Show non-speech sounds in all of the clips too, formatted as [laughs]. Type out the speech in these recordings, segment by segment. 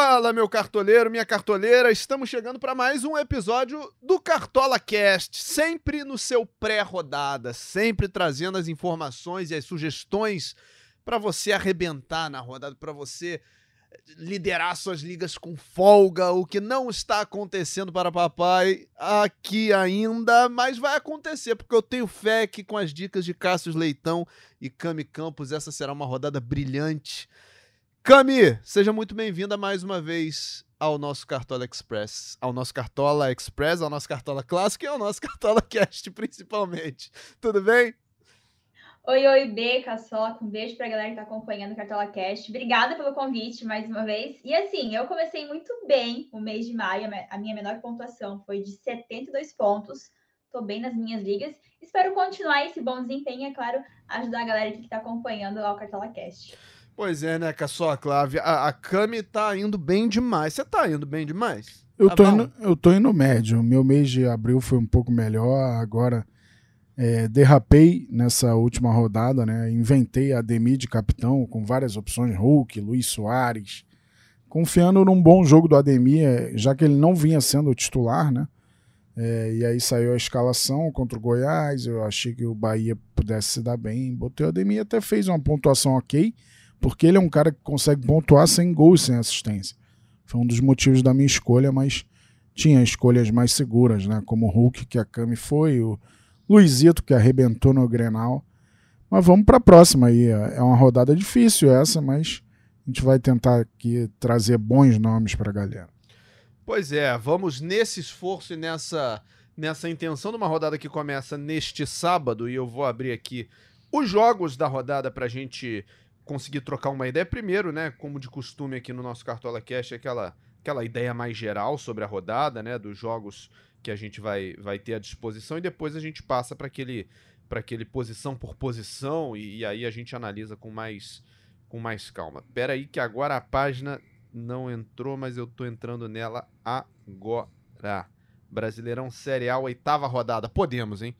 Fala, meu cartoleiro, minha cartoleira, estamos chegando para mais um episódio do Cartola Cast, sempre no seu pré-rodada, sempre trazendo as informações e as sugestões para você arrebentar na rodada, para você liderar suas ligas com folga, o que não está acontecendo para papai aqui ainda, mas vai acontecer, porque eu tenho fé que com as dicas de Cássio Leitão e Cami Campos, essa será uma rodada brilhante Cami, seja muito bem-vinda mais uma vez ao nosso Cartola Express, ao nosso Cartola Express, ao nosso Cartola Clássico e ao nosso [laughs] Cartola Cast, principalmente. Tudo bem? Oi, oi, B, Caçoca. Um beijo pra galera que tá acompanhando o Cartola Cast. Obrigada pelo convite mais uma vez. E assim, eu comecei muito bem o mês de maio. A minha menor pontuação foi de 72 pontos. Tô bem nas minhas ligas. Espero continuar esse bom desempenho e, é claro, ajudar a galera que tá acompanhando lá o Cartola Cast. Pois é, né, Caçó, Clávia? A, a Cami tá indo bem demais. Você tá indo bem demais? Eu, tá tô indo, eu tô indo médio. Meu mês de abril foi um pouco melhor. Agora é, derrapei nessa última rodada, né? Inventei a Demi de capitão com várias opções: Hulk, Luiz Soares. Confiando num bom jogo do Ademir, é, já que ele não vinha sendo o titular, né? É, e aí saiu a escalação contra o Goiás. Eu achei que o Bahia pudesse se dar bem. Botei o Ademir, até fez uma pontuação ok porque ele é um cara que consegue pontuar sem gols, sem assistência. Foi um dos motivos da minha escolha, mas tinha escolhas mais seguras, né? Como o Hulk, que a Cami foi, o Luizito, que arrebentou no Grenal. Mas vamos para a próxima aí. É uma rodada difícil essa, mas a gente vai tentar aqui trazer bons nomes para a galera. Pois é, vamos nesse esforço e nessa, nessa intenção de uma rodada que começa neste sábado, e eu vou abrir aqui os jogos da rodada para a gente conseguir trocar uma ideia. Primeiro, né, como de costume aqui no nosso Cartola Cash, aquela, aquela ideia mais geral sobre a rodada, né, dos jogos que a gente vai, vai ter à disposição e depois a gente passa para aquele para aquele posição por posição e, e, aí a gente analisa com mais com mais calma. Pera aí que agora a página não entrou, mas eu tô entrando nela agora. Brasileirão Série A, oitava rodada. Podemos, hein?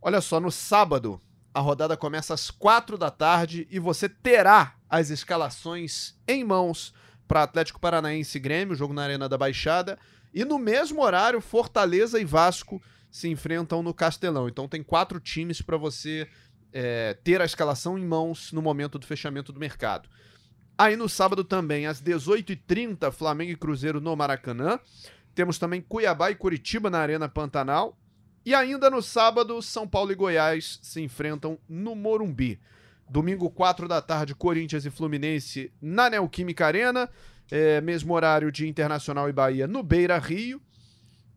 Olha só, no sábado, a rodada começa às quatro da tarde e você terá as escalações em mãos para Atlético Paranaense e Grêmio, jogo na Arena da Baixada. E no mesmo horário, Fortaleza e Vasco se enfrentam no Castelão. Então tem quatro times para você é, ter a escalação em mãos no momento do fechamento do mercado. Aí no sábado também, às 18h30, Flamengo e Cruzeiro no Maracanã. Temos também Cuiabá e Curitiba na Arena Pantanal. E ainda no sábado, São Paulo e Goiás se enfrentam no Morumbi. Domingo, 4 da tarde, Corinthians e Fluminense na Neoquímica Arena. É, mesmo horário de Internacional e Bahia no Beira Rio.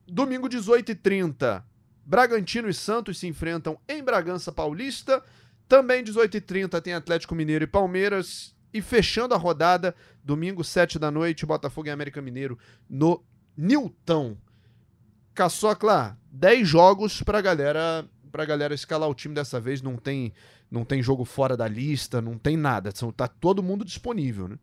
Domingo, 18h30, Bragantino e Santos se enfrentam em Bragança Paulista. Também 18h30 tem Atlético Mineiro e Palmeiras. E fechando a rodada, domingo, 7 da noite, Botafogo e América Mineiro no Nilton. Caçocla, 10 jogos pra galera, pra galera escalar o time dessa vez. Não tem, não tem jogo fora da lista, não tem nada. São, tá todo mundo disponível, né?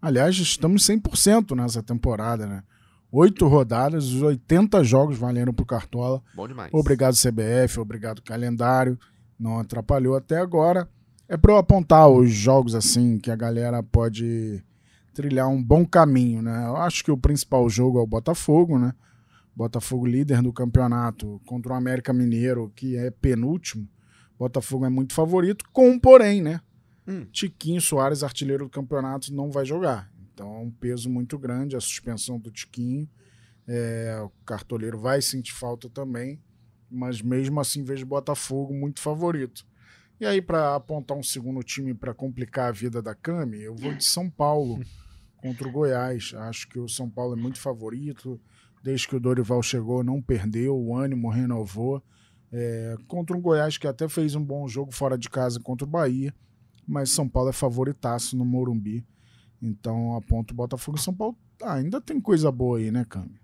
Aliás, estamos 100% nessa temporada, né? Oito rodadas, os 80 jogos valendo pro Cartola. Bom demais. Obrigado, CBF, obrigado, calendário. Não atrapalhou até agora. É para eu apontar os jogos assim que a galera pode trilhar um bom caminho, né? Eu acho que o principal jogo é o Botafogo, né? Botafogo líder do campeonato contra o América Mineiro, que é penúltimo. Botafogo é muito favorito, com porém, né? Hum. Tiquinho Soares, artilheiro do campeonato, não vai jogar. Então é um peso muito grande a suspensão do Tiquinho. É, o cartoleiro vai sentir falta também, mas mesmo assim vejo Botafogo muito favorito. E aí, para apontar um segundo time para complicar a vida da Cami, eu vou de São Paulo [laughs] contra o Goiás. Acho que o São Paulo é muito favorito. Desde que o Dorival chegou, não perdeu, o ânimo renovou. É, contra um Goiás que até fez um bom jogo fora de casa contra o Bahia, mas São Paulo é favoritaço no Morumbi. Então aponto o Botafogo e São Paulo. Ah, ainda tem coisa boa aí, né, Cami?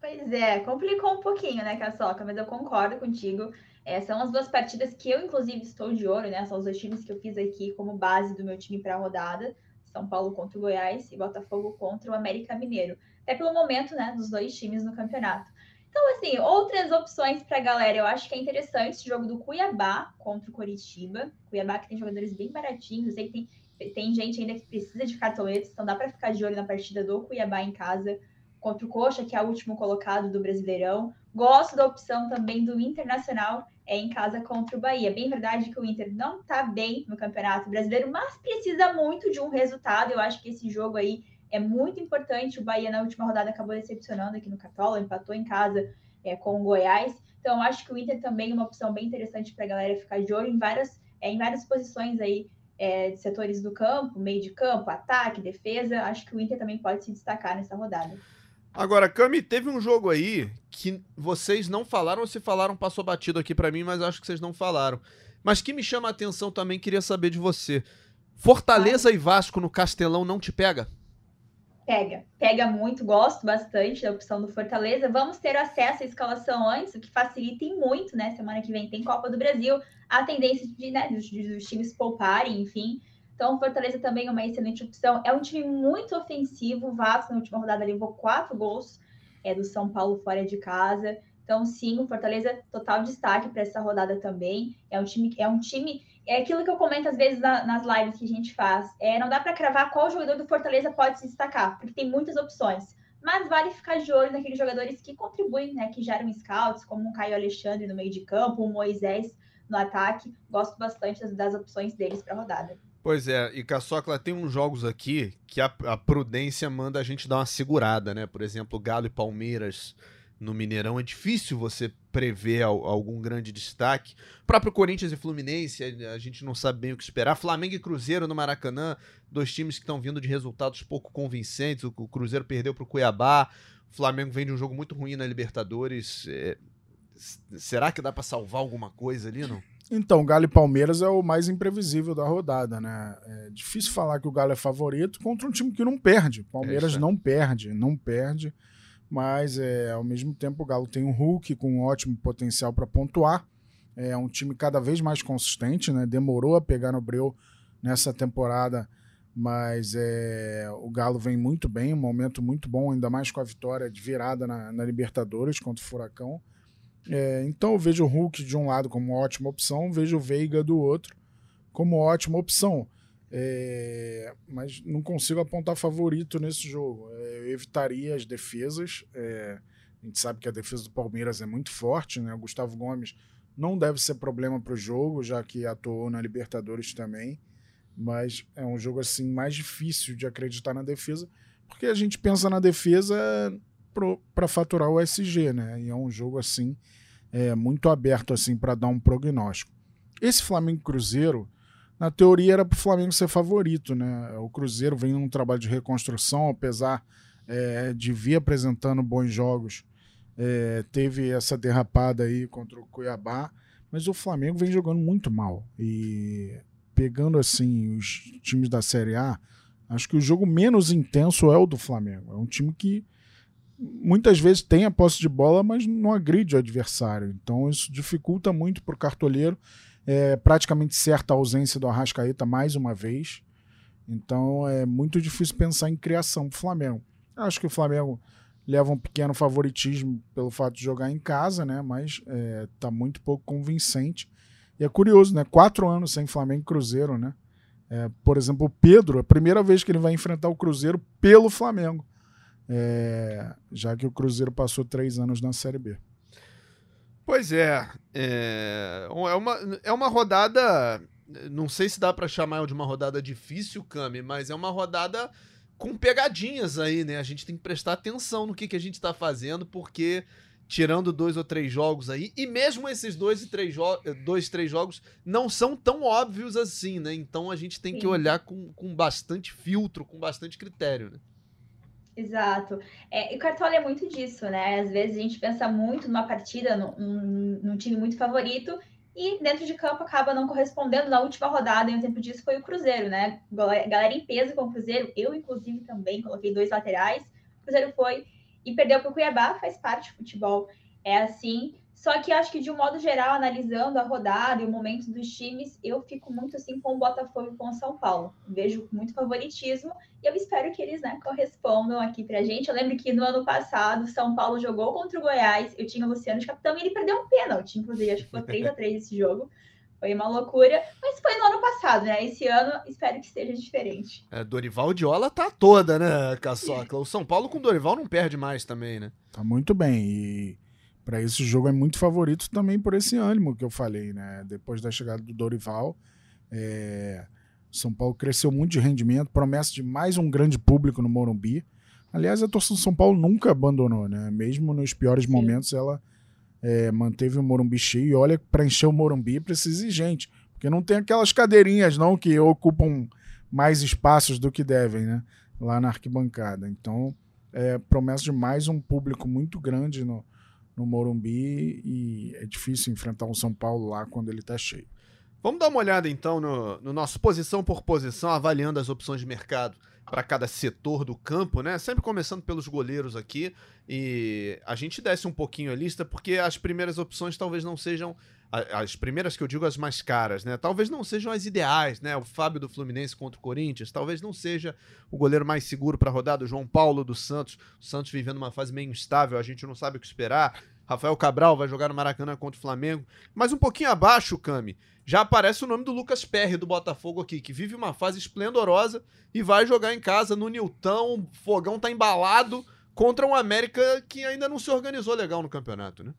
Pois é, complicou um pouquinho, né, Caçoca? Mas eu concordo contigo. É, são as duas partidas que eu, inclusive, estou de olho, né? São os dois times que eu fiz aqui como base do meu time para a rodada. São Paulo contra o Goiás e Botafogo contra o América Mineiro até pelo momento, né, dos dois times no campeonato. Então, assim, outras opções para a galera, eu acho que é interessante esse jogo do Cuiabá contra o Coritiba. Cuiabá que tem jogadores bem baratinhos, aí tem tem gente ainda que precisa de cartoletes, então dá para ficar de olho na partida do Cuiabá em casa contra o Coxa, que é o último colocado do Brasileirão. Gosto da opção também do Internacional é em casa contra o Bahia. Bem verdade que o Inter não está bem no Campeonato Brasileiro, mas precisa muito de um resultado. Eu acho que esse jogo aí é muito importante. O Bahia na última rodada acabou decepcionando aqui no Cartola, empatou em casa é, com o Goiás. Então, acho que o Inter também é uma opção bem interessante para a galera ficar de olho em várias, é, em várias posições aí é, de setores do campo, meio de campo, ataque, defesa. Acho que o Inter também pode se destacar nessa rodada. Agora, Cami, teve um jogo aí que vocês não falaram, ou se falaram, passou batido aqui para mim, mas acho que vocês não falaram. Mas que me chama a atenção também, queria saber de você. Fortaleza ah. e Vasco no Castelão não te pega? Pega, pega muito, gosto bastante da opção do Fortaleza. Vamos ter acesso à escalação antes, o que facilita muito, né? Semana que vem tem Copa do Brasil, a tendência de, né, dos, dos times pouparem, enfim. Então, o Fortaleza também é uma excelente opção. É um time muito ofensivo. O Vasco, na última rodada, levou quatro gols é, do São Paulo fora de casa. Então, sim, o Fortaleza total destaque para essa rodada também. É um time, é um time, é aquilo que eu comento às vezes na, nas lives que a gente faz. É, não dá para cravar qual jogador do Fortaleza pode se destacar, porque tem muitas opções. Mas vale ficar de olho naqueles jogadores que contribuem, né, que geram scouts, como o Caio Alexandre no meio de campo, o Moisés no ataque. Gosto bastante das, das opções deles para rodada. Pois é, e Caçocla tem uns jogos aqui que a, a, prudência manda a gente dar uma segurada, né? Por exemplo, Galo e Palmeiras no Mineirão é difícil você prever algum grande destaque. O próprio Corinthians e Fluminense, a, gente não sabe bem o que esperar. Flamengo e Cruzeiro no Maracanã, dois times que estão vindo de resultados pouco convincentes. O, o Cruzeiro perdeu para o Cuiabá, o Flamengo vem de um jogo muito ruim na Libertadores. É, será que dá para salvar alguma coisa ali, não? Então, Galo e Palmeiras é o mais imprevisível da rodada, né? É difícil falar que o Galo é favorito contra um time que não perde. Palmeiras é não perde, não perde, mas é, ao mesmo tempo o Galo tem um Hulk com um ótimo potencial para pontuar. É um time cada vez mais consistente, né? Demorou a pegar no breu nessa temporada, mas é, o Galo vem muito bem, um momento muito bom, ainda mais com a vitória de virada na, na Libertadores contra o Furacão. É, então eu vejo o Hulk de um lado como ótima opção, vejo o Veiga do outro como ótima opção. É, mas não consigo apontar favorito nesse jogo. É, eu evitaria as defesas. É, a gente sabe que a defesa do Palmeiras é muito forte, né? O Gustavo Gomes não deve ser problema para o jogo, já que atuou na Libertadores também. Mas é um jogo assim mais difícil de acreditar na defesa, porque a gente pensa na defesa para faturar o SG, né? E é um jogo assim é, muito aberto assim para dar um prognóstico. Esse Flamengo Cruzeiro, na teoria era para o Flamengo ser favorito, né? O Cruzeiro vem num trabalho de reconstrução, apesar é, de vir apresentando bons jogos, é, teve essa derrapada aí contra o Cuiabá, mas o Flamengo vem jogando muito mal e pegando assim os times da Série A, acho que o jogo menos intenso é o do Flamengo. É um time que muitas vezes tem a posse de bola, mas não agride o adversário. Então isso dificulta muito para o cartoleiro. É praticamente certa a ausência do Arrascaeta mais uma vez. Então é muito difícil pensar em criação para o Flamengo. Acho que o Flamengo leva um pequeno favoritismo pelo fato de jogar em casa, né? Mas é, tá muito pouco convincente. E é curioso, né? Quatro anos sem Flamengo e Cruzeiro, né? É, por exemplo, o Pedro, é a primeira vez que ele vai enfrentar o Cruzeiro pelo Flamengo é, já que o Cruzeiro passou três anos na Série B. Pois é, é, é, uma, é uma rodada, não sei se dá para chamar de uma rodada difícil, Cami, mas é uma rodada com pegadinhas aí, né? A gente tem que prestar atenção no que, que a gente está fazendo, porque tirando dois ou três jogos aí, e mesmo esses dois e três, dois, três jogos não são tão óbvios assim, né? Então a gente tem Sim. que olhar com, com bastante filtro, com bastante critério, né? Exato. É, e o Cartola é muito disso, né? Às vezes a gente pensa muito numa partida, num, num, time muito favorito, e dentro de campo acaba não correspondendo. Na última rodada, e um tempo disso, foi o Cruzeiro, né? Galera em peso com o Cruzeiro, eu, inclusive, também coloquei dois laterais. O Cruzeiro foi e perdeu para o Cuiabá, faz parte do futebol. É assim. Só que acho que, de um modo geral, analisando a rodada e o momento dos times, eu fico muito assim com o Botafogo e com o São Paulo. Vejo muito favoritismo e eu espero que eles né, correspondam aqui pra gente. Eu lembro que no ano passado, São Paulo jogou contra o Goiás, eu tinha o Luciano de capitão e ele perdeu um pênalti, inclusive, acho que foi 3 a 3 esse jogo. Foi uma loucura, mas foi no ano passado, né? Esse ano espero que seja diferente. É, Dorival Diola tá toda, né, Caçocla? [laughs] O São Paulo com Dorival não perde mais também, né? Tá muito bem. E para esse jogo é muito favorito também por esse ânimo que eu falei, né? Depois da chegada do Dorival, é... São Paulo cresceu muito de rendimento, promessa de mais um grande público no Morumbi. Aliás, a torcida do São Paulo nunca abandonou, né? Mesmo nos piores Sim. momentos, ela é, manteve o Morumbi cheio. E olha, para encher o Morumbi precisa ir gente. Porque não tem aquelas cadeirinhas, não, que ocupam mais espaços do que devem, né? Lá na arquibancada. Então, é promessa de mais um público muito grande no, no Morumbi. E é difícil enfrentar o São Paulo lá quando ele está cheio. Vamos dar uma olhada então no, no nosso posição por posição, avaliando as opções de mercado para cada setor do campo, né? Sempre começando pelos goleiros aqui. E a gente desce um pouquinho a lista, porque as primeiras opções talvez não sejam. As primeiras que eu digo, as mais caras, né? Talvez não sejam as ideais, né? O Fábio do Fluminense contra o Corinthians, talvez não seja o goleiro mais seguro para rodar, o João Paulo do Santos. O Santos vivendo uma fase meio instável, a gente não sabe o que esperar. Rafael Cabral vai jogar no Maracanã contra o Flamengo. Mas um pouquinho abaixo, Cami, já aparece o nome do Lucas Perry do Botafogo aqui, que vive uma fase esplendorosa e vai jogar em casa no Nilton. O fogão tá embalado contra um América que ainda não se organizou legal no campeonato, né?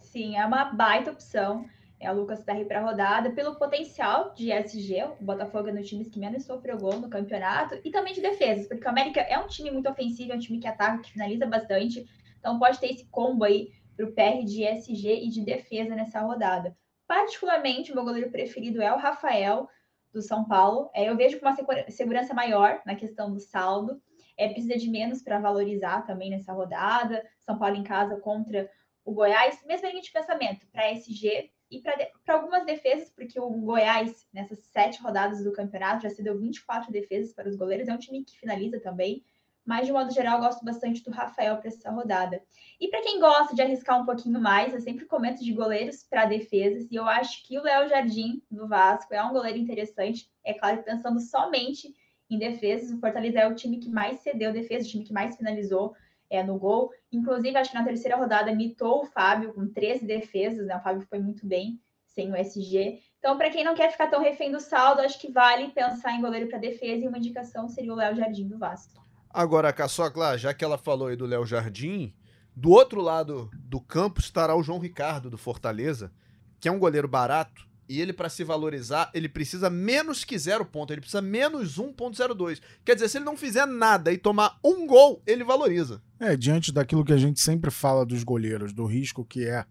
Sim, é uma baita opção. É o Lucas Perry para rodada, pelo potencial de SG, o Botafogo é um dos times que menos sofreu gol no campeonato, e também de defesas, porque o América é um time muito ofensivo, é um time que ataca, que finaliza bastante, então pode ter esse combo aí para o PR de SG e de defesa nessa rodada. Particularmente, meu goleiro preferido é o Rafael, do São Paulo. É, eu vejo com uma segurança maior na questão do saldo. É, precisa de menos para valorizar também nessa rodada. São Paulo em casa contra o Goiás. Mesma linha de pensamento para SG e para algumas defesas, porque o Goiás, nessas sete rodadas do campeonato, já cedeu 24 defesas para os goleiros. É um time que finaliza também mas de modo geral gosto bastante do Rafael para essa rodada. E para quem gosta de arriscar um pouquinho mais, eu sempre comento de goleiros para defesas, e eu acho que o Léo Jardim do Vasco é um goleiro interessante, é claro, pensando somente em defesas, o Fortaleza é o time que mais cedeu defesa, o time que mais finalizou é, no gol. Inclusive, acho que na terceira rodada mitou o Fábio com 13 defesas, né? O Fábio foi muito bem sem o SG. Então, para quem não quer ficar tão refém do saldo, acho que vale pensar em goleiro para defesa e uma indicação seria o Léo Jardim do Vasco. Agora, Caçocla, já que ela falou aí do Léo Jardim, do outro lado do campo estará o João Ricardo, do Fortaleza, que é um goleiro barato, e ele, para se valorizar, ele precisa menos que zero ponto, ele precisa menos 1.02. Quer dizer, se ele não fizer nada e tomar um gol, ele valoriza. É, diante daquilo que a gente sempre fala dos goleiros, do risco que é,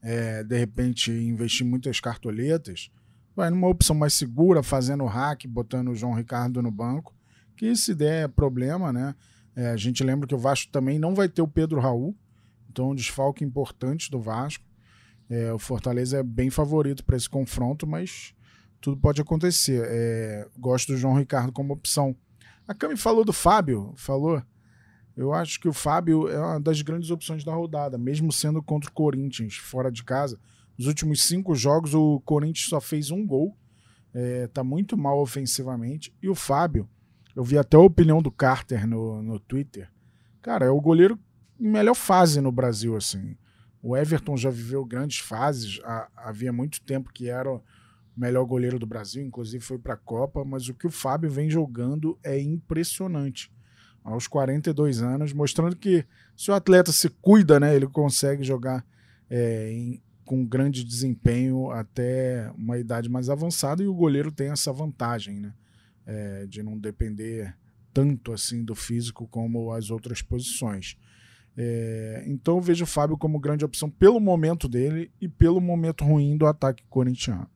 é de repente, investir muitas cartoletas, vai numa opção mais segura, fazendo hack, botando o João Ricardo no banco, que se der problema, né? É, a gente lembra que o Vasco também não vai ter o Pedro Raul, então um desfalque importante do Vasco. É, o Fortaleza é bem favorito para esse confronto, mas tudo pode acontecer. É, gosto do João Ricardo como opção. A Cami falou do Fábio, falou. Eu acho que o Fábio é uma das grandes opções da rodada, mesmo sendo contra o Corinthians, fora de casa. Nos últimos cinco jogos, o Corinthians só fez um gol. É, tá muito mal ofensivamente. E o Fábio, eu vi até a opinião do Carter no, no Twitter. Cara, é o goleiro em melhor fase no Brasil, assim. O Everton já viveu grandes fases, havia muito tempo que era o melhor goleiro do Brasil, inclusive foi para a Copa, mas o que o Fábio vem jogando é impressionante. Aos 42 anos, mostrando que se o atleta se cuida, né, ele consegue jogar é, em, com grande desempenho até uma idade mais avançada e o goleiro tem essa vantagem, né? É, de não depender tanto assim do físico como as outras posições. É, então eu vejo o Fábio como grande opção pelo momento dele e pelo momento ruim do ataque corintiano.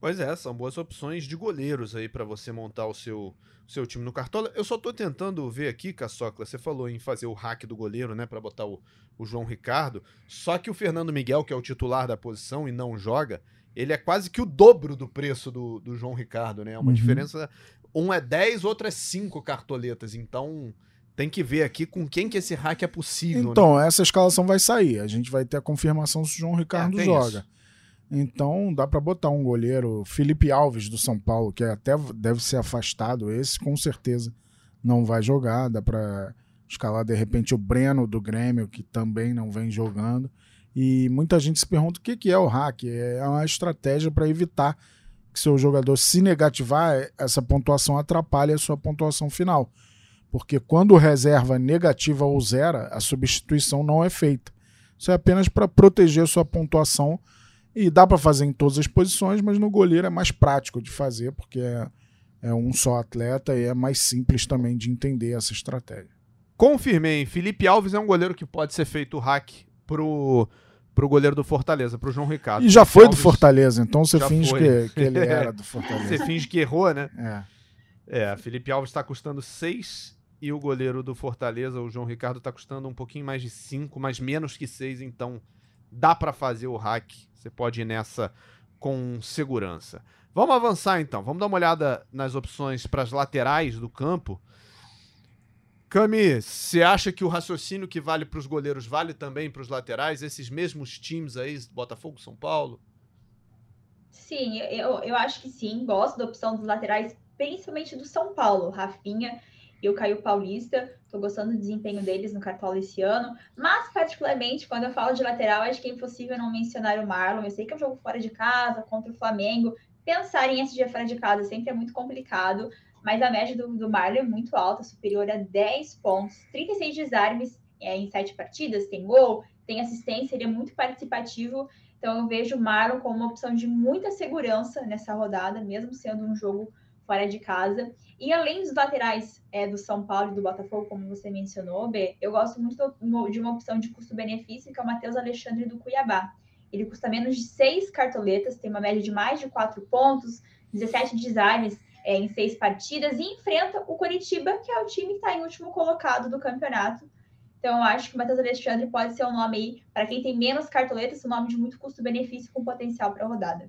Pois é, são boas opções de goleiros aí para você montar o seu, seu time no Cartola. Eu só tô tentando ver aqui, Caçocla, você falou em fazer o hack do goleiro, né, para botar o, o João Ricardo. Só que o Fernando Miguel, que é o titular da posição e não joga, ele é quase que o dobro do preço do, do João Ricardo, né? É uma uhum. diferença. Um é 10, outro é 5 cartoletas. Então tem que ver aqui com quem que esse hack é possível. Então, né? essa escalação vai sair. A gente vai ter a confirmação se o João Ricardo é, joga. Isso. Então dá para botar um goleiro, Felipe Alves do São Paulo, que até deve ser afastado. Esse com certeza não vai jogar. Dá para escalar de repente o Breno do Grêmio, que também não vem jogando. E muita gente se pergunta o que, que é o hack. É uma estratégia para evitar que seu jogador, se negativar, essa pontuação atrapalhe a sua pontuação final. Porque quando reserva negativa ou zera, a substituição não é feita. Isso é apenas para proteger a sua pontuação e dá para fazer em todas as posições, mas no goleiro é mais prático de fazer, porque é, é um só atleta e é mais simples também de entender essa estratégia. Confirmei, Felipe Alves é um goleiro que pode ser feito hack pro, pro goleiro do Fortaleza, pro João Ricardo. E já foi Alves do Fortaleza, então você finge que, [laughs] que ele era do Fortaleza. Você finge que errou, né? É. É, Felipe Alves está custando 6 e o goleiro do Fortaleza, o João Ricardo, está custando um pouquinho mais de 5, mas menos que 6, então dá para fazer o hack. Você pode ir nessa com segurança. Vamos avançar então. Vamos dar uma olhada nas opções para as laterais do campo. Cami, você acha que o raciocínio que vale para os goleiros vale também para os laterais? Esses mesmos times aí, Botafogo, São Paulo? Sim, eu, eu acho que sim. Gosto da opção dos laterais, principalmente do São Paulo. Rafinha e o Caio Paulista. Estou gostando do desempenho deles no Cartola esse ano. Mas, particularmente, quando eu falo de lateral, acho que é impossível não mencionar o Marlon. Eu sei que é um jogo fora de casa, contra o Flamengo. Pensar em SG fora de casa sempre é muito complicado. Mas a média do, do Marlon é muito alta, superior a 10 pontos. 36 desarmes é, em 7 partidas, tem gol, tem assistência, ele é muito participativo. Então eu vejo o Marlon como uma opção de muita segurança nessa rodada, mesmo sendo um jogo fora de casa. E além dos laterais é, do São Paulo e do Botafogo, como você mencionou, B, eu gosto muito de uma opção de custo-benefício, que é o Matheus Alexandre do Cuiabá. Ele custa menos de 6 cartoletas, tem uma média de mais de 4 pontos, 17 desarmes é, em 6 partidas, e enfrenta o Coritiba, que é o time que está em último colocado do campeonato. Então, eu acho que o Matheus Alexandre pode ser um nome aí, para quem tem menos cartoletas, um nome de muito custo-benefício com potencial para a rodada.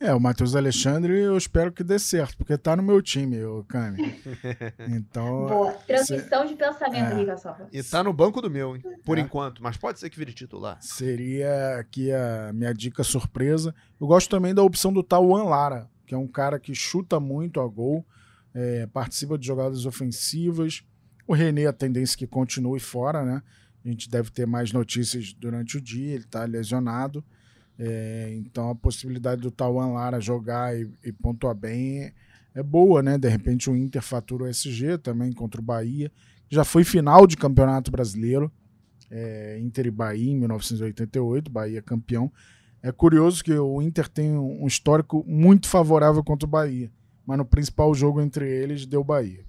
É, o Matheus Alexandre eu espero que dê certo, porque tá no meu time, o Cami. [laughs] Então. Boa. Transmissão de pensamento é. ali, Gassofa. E tá no banco do meu, hein? Por É. enquanto, mas pode ser que vire titular. Seria aqui a minha dica surpresa. Eu gosto também da opção do Tauan Lara, que é um cara que chuta muito a gol, é, participa de jogadas ofensivas. O René, a tendência é que continue fora, né? A gente deve ter mais notícias durante o dia, ele está lesionado. É, então a possibilidade do Tauan Lara jogar e, e pontuar bem é, é boa, né? De repente o Inter fatura o SG também contra o Bahia. Já foi final de Campeonato Brasileiro. É, Inter e Bahia em 1988, Bahia campeão. É curioso que o Inter tem um histórico muito favorável contra o Bahia, mas no principal jogo entre eles deu Bahia.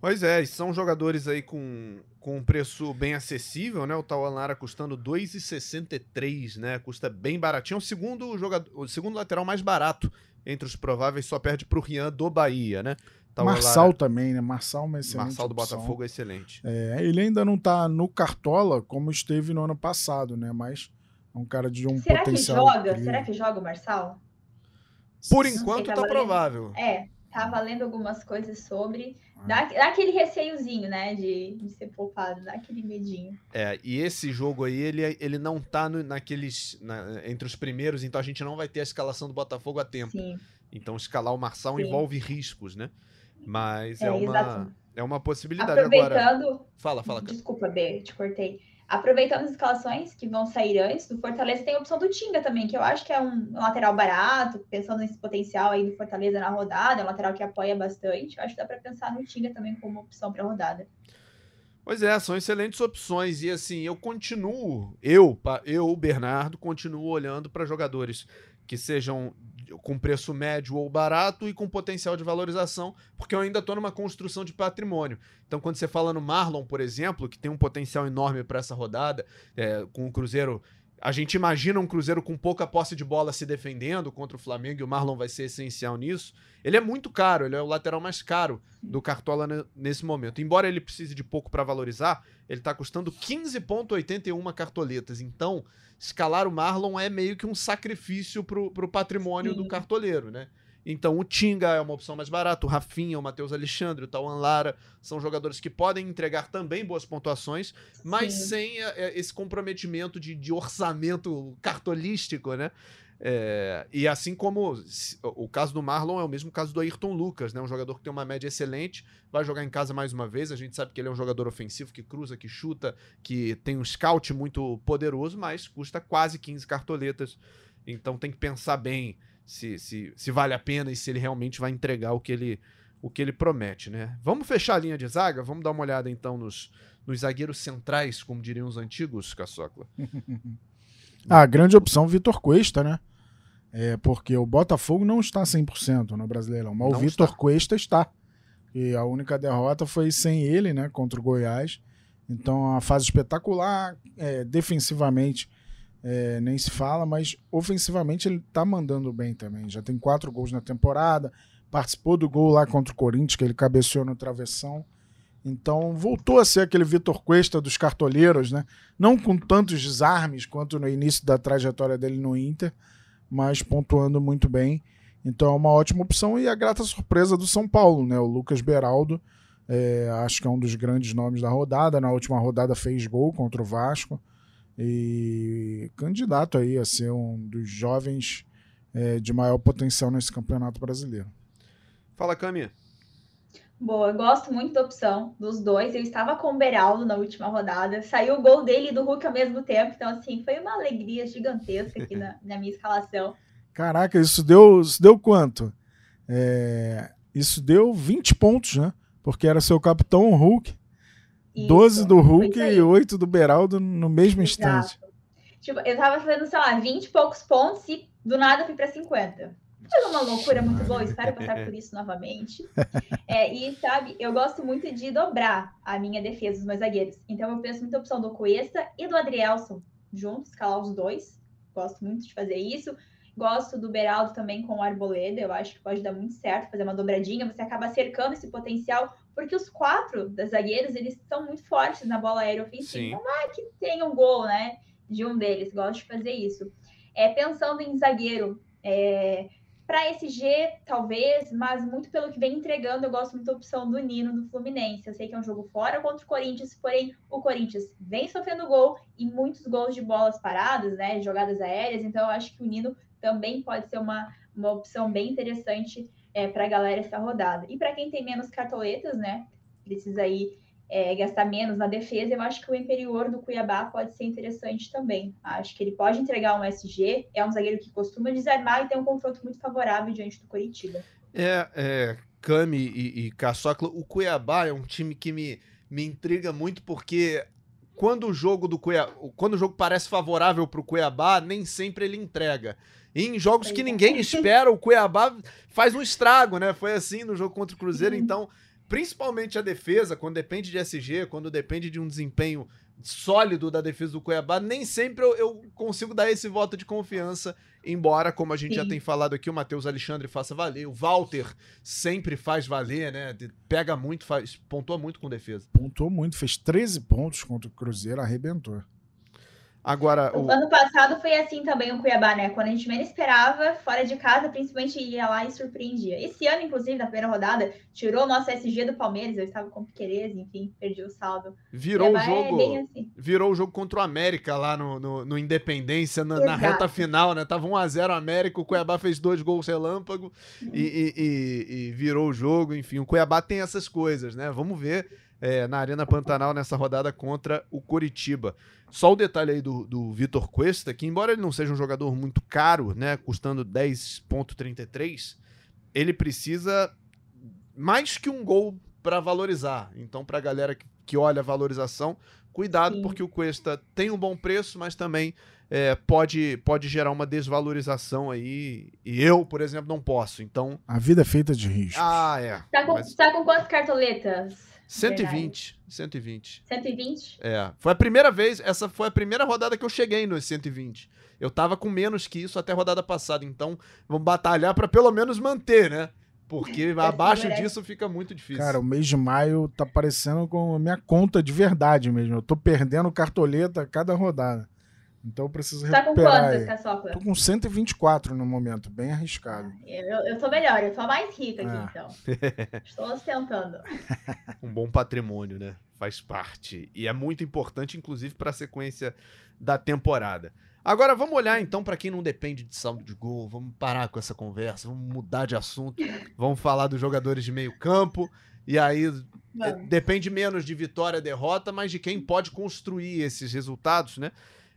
Pois é, e são jogadores aí com, com um preço bem acessível, né? O Tauan Lara custando 2,63, né? Custa bem baratinho. É o segundo, jogador, o segundo lateral mais barato entre os prováveis, só perde pro Rian do Bahia, né? Tauan Marçal também, né? Marçal é uma excelente Marçal do opção. Botafogo é excelente. É, ele ainda não tá no Cartola como esteve no ano passado, né? Mas é um cara de um Será que potencial. joga? incrível. Será que joga o Marçal? Por Não sei, enquanto tá tá valendo. provável. É, tava lendo algumas coisas sobre. Ah. Dá, dá aquele receiozinho, né? De, de ser poupado, dá aquele medinho. É, e esse jogo aí, ele, ele não tá no- naqueles. na- entre os primeiros, então a gente não vai ter a escalação do Botafogo a tempo. Sim. Então escalar o Marçal Sim. envolve riscos, né? Mas é, É, uma, é uma possibilidade. Agora, Aproveitando. fala, fala. cara. Desculpa, B, te cortei. Aproveitando as escalações que vão sair antes, do Fortaleza tem a opção do Tinga também, que eu acho que é um, lateral barato, pensando nesse potencial aí do Fortaleza na rodada, é um lateral que apoia bastante. Eu acho que dá para pensar no Tinga também como opção para rodada. Pois é, são excelentes opções. E assim, eu continuo, eu, eu, Bernardo, continuo olhando para jogadores que sejam com preço médio ou barato e com potencial de valorização, porque eu ainda estou numa construção de patrimônio. Então, quando você fala no Marlon, por exemplo, que tem um potencial enorme para essa rodada, é, com o Cruzeiro. A gente imagina um Cruzeiro com pouca posse de bola se defendendo contra o Flamengo e o Marlon vai ser essencial nisso. Ele é muito caro, ele é o lateral mais caro do Cartola ne- nesse momento. Embora ele precise de pouco para valorizar, ele está custando 15,81 cartoletas. Então, escalar o Marlon é meio que um sacrifício pro, pro patrimônio Sim. do cartoleiro, né? Então, o Tinga é uma opção mais barata, o Rafinha, o Matheus Alexandre, o Tauan Lara são jogadores que podem entregar também boas pontuações, mas Sim. sem é, é, esse comprometimento de, de orçamento cartolístico, né? É, e assim como o caso do Marlon é o mesmo caso do Ayrton Lucas, né? Um jogador que tem uma média excelente, vai jogar em casa mais uma vez. A gente sabe que ele é um jogador ofensivo, que cruza, que chuta, que tem um scout muito poderoso, mas custa quase 15 cartoletas. Então tem que pensar bem se, se, se vale a pena e se ele realmente vai entregar o que ele, o que ele promete, né? Vamos fechar a linha de zaga? Vamos dar uma olhada então nos, nos zagueiros centrais, como diriam os antigos, Caçocla. a [laughs] grande opção, Vitor Cuesta, né? É, porque o Botafogo não está 100% no Brasileirão, mas não o Vitor Cuesta está. E a única derrota foi sem ele, né, contra o Goiás. Então, a fase espetacular, é, defensivamente é, nem se fala, mas ofensivamente ele está mandando bem também. Já tem quatro gols na temporada, participou do gol lá contra o Corinthians, que ele cabeceou no travessão. Então voltou a ser aquele Vitor Cuesta dos cartoleiros, né? Não com tantos desarmes quanto no início da trajetória dele no Inter, mas pontuando muito bem. Então é uma ótima opção e a grata surpresa do São Paulo, né? O Lucas Beraldo, é, acho que é um dos grandes nomes da rodada. Na última rodada fez gol contra o Vasco e candidato aí a ser um dos jovens é, de maior potencial nesse campeonato brasileiro. Fala, Cami. Boa, gosto muito da opção dos dois. Eu estava com o Beraldo na última rodada, saiu o gol dele e do Hulk ao mesmo tempo, então, assim, foi uma alegria gigantesca aqui na, na minha escalação. [laughs] Caraca, isso deu, isso deu quanto? É, isso deu 20 pontos, né? Porque era seu capitão Hulk, isso, 12 do Hulk e 8 do Beraldo no mesmo Exato. instante. Tipo, eu tava fazendo, sei lá, 20 e poucos pontos e do nada fui para 50. Foi uma loucura muito boa, espero passar por isso novamente. [laughs] É, e, sabe, eu gosto muito de dobrar a minha defesa dos meus zagueiros. Então, eu penso muita opção do Cuesta e do Adrielson juntos, escalar os dois. Gosto muito de fazer isso. Gosto do Beraldo também com o Arboleda. Eu acho que pode dar muito certo fazer uma dobradinha. Você acaba cercando esse potencial, porque os quatro das zagueiros, eles são muito fortes na bola aérea ofensiva. Então, vai que tem um gol, né? De um deles. Gosto de fazer isso. É, pensando em zagueiro, é, para SG, talvez, mas muito pelo que vem entregando, eu gosto muito da opção do Nino do Fluminense. Eu sei que é um jogo fora contra o Corinthians, porém o Corinthians vem sofrendo gol e muitos gols de bolas paradas, né? Jogadas aéreas. Então eu acho que o Nino também pode ser uma, uma opção bem interessante é, para a galera essa rodada. E para quem tem menos cartoletas, né? Precisa aí é, gastar menos na defesa, eu acho que o interior do Cuiabá pode ser interessante também. Acho que ele pode entregar um SG, é um zagueiro que costuma desarmar e tem um confronto muito favorável diante do Curitiba. É, é Cami e, e Caçocla, o Cuiabá é um time que me, me intriga muito porque quando o jogo do Cuiabá, quando o jogo parece favorável para o Cuiabá, nem sempre ele entrega. E em jogos que ninguém espera, o Cuiabá faz um estrago, né? Foi assim no jogo contra o Cruzeiro, então principalmente a defesa, quando depende de SG, quando depende de um desempenho sólido da defesa do Cuiabá, nem sempre eu, eu consigo dar esse voto de confiança, embora, como a gente Sim. já tem falado aqui, o Matheus Alexandre faça valer, o Walter sempre faz valer, né? Pega muito, faz, pontua muito com defesa. Pontuou muito, fez 13 pontos contra o Cruzeiro, arrebentou. Agora, o, o, ano passado foi assim também o Cuiabá, né? Quando a gente menos esperava, fora de casa, principalmente ia lá e surpreendia. Esse ano, inclusive, na primeira rodada, tirou o nosso SG do Palmeiras, eu estava com Piqueires, enfim, perdi o saldo. Virou o é jogo. É assim. Virou o jogo contra o América lá no, no, no Independência, na, na, reta final, né? Tava 1x0 América, o Cuiabá fez dois gols relâmpago uhum. e, e, e, e virou o jogo. Enfim, o Cuiabá tem essas coisas, né? Vamos ver é, na Arena Pantanal nessa rodada contra o Coritiba. Só o detalhe aí do, do Vitor Cuesta, que embora ele não seja um jogador muito caro, né, custando 10.33, ele precisa mais que um gol para valorizar. Então, para a galera que, que, olha a valorização, cuidado, Sim. porque o Cuesta tem um bom preço, mas também é, pode, pode gerar uma desvalorização aí. E eu, por exemplo, não posso. Então. A vida é feita de risco. Ah, é. Tá com, mas... tá com quantas cartoletas? 120. 120. 120? É. Foi a primeira vez, essa foi a primeira rodada que eu cheguei nos 120. Eu tava com menos que isso até a rodada passada, então vamos batalhar para pelo menos manter, né? Porque [laughs] abaixo disso fica muito difícil. Cara, o mês de maio tá parecendo com a minha conta de verdade mesmo. Eu tô perdendo cartoleta a cada rodada. Então eu preciso recuperar. Tá com quantas, Caçocla? Tô com 124 no momento, bem arriscado. Ah, eu, eu tô melhor, eu tô mais rica aqui, ah. então. Estou ostentando. [laughs] um bom patrimônio, né? Faz parte. E é muito importante, inclusive, para a sequência da temporada. Agora vamos olhar então para quem não depende de saldo de gol. Vamos parar com essa conversa, vamos mudar de assunto. vamos falar dos jogadores de meio campo. E aí é, depende menos de vitória, derrota, mas de quem pode construir esses resultados, né?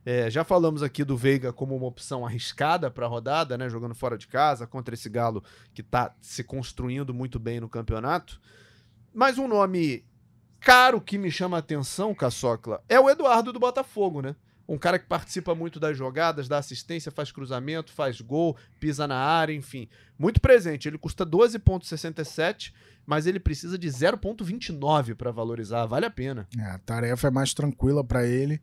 É, já falamos aqui do Veiga como uma opção arriscada para a rodada, né? Jogando fora de casa contra esse Galo que está se construindo muito bem no campeonato. Mas um nome caro que me chama a atenção, Caçocla, é o Eduardo do Botafogo, né? Um cara que participa muito das jogadas, dá assistência, faz cruzamento, faz gol, pisa na área, enfim. Muito presente. Ele custa 12,67, mas ele precisa de 0,29 para valorizar. Vale a pena. É, a tarefa é mais tranquila para ele.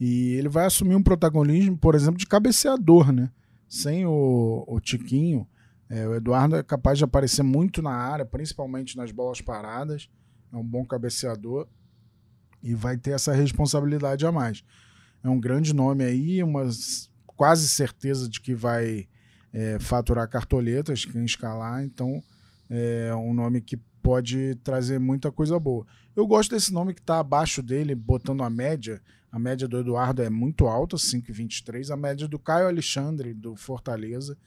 E ele vai assumir um protagonismo, por exemplo, de cabeceador, né? Sem o, o Tiquinho, é, o Eduardo é capaz de aparecer muito na área, principalmente nas bolas paradas. É um bom cabeceador e vai ter essa responsabilidade a mais. É um grande nome aí, uma quase certeza de que vai é, faturar cartoletas, quem escalar, então é um nome que pode trazer muita coisa boa. Eu gosto desse nome que está abaixo dele, botando a média. A média do Eduardo é muito alta, 5,23. A média do Caio Alexandre, do Fortaleza,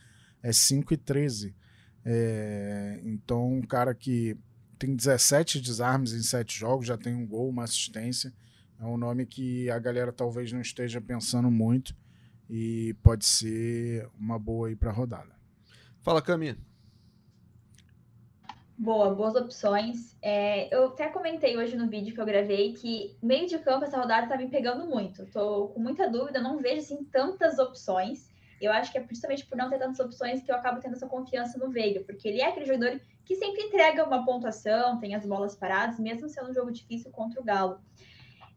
é 5,13. É, então, um cara que tem 17 desarmes em 7 jogos, já tem um gol, uma assistência. É um nome que a galera talvez não esteja pensando muito e pode ser uma boa aí para a rodada. Fala, Camila. Boa, boas opções. É, eu até comentei hoje no vídeo que eu gravei que meio de campo essa rodada tá me pegando muito. Tô com muita dúvida, não vejo assim tantas opções. Eu acho que é justamente por não ter tantas opções que eu acabo tendo essa confiança no Veiga, porque ele é aquele jogador que sempre entrega uma pontuação, tem as bolas paradas, mesmo sendo um jogo difícil contra o Galo.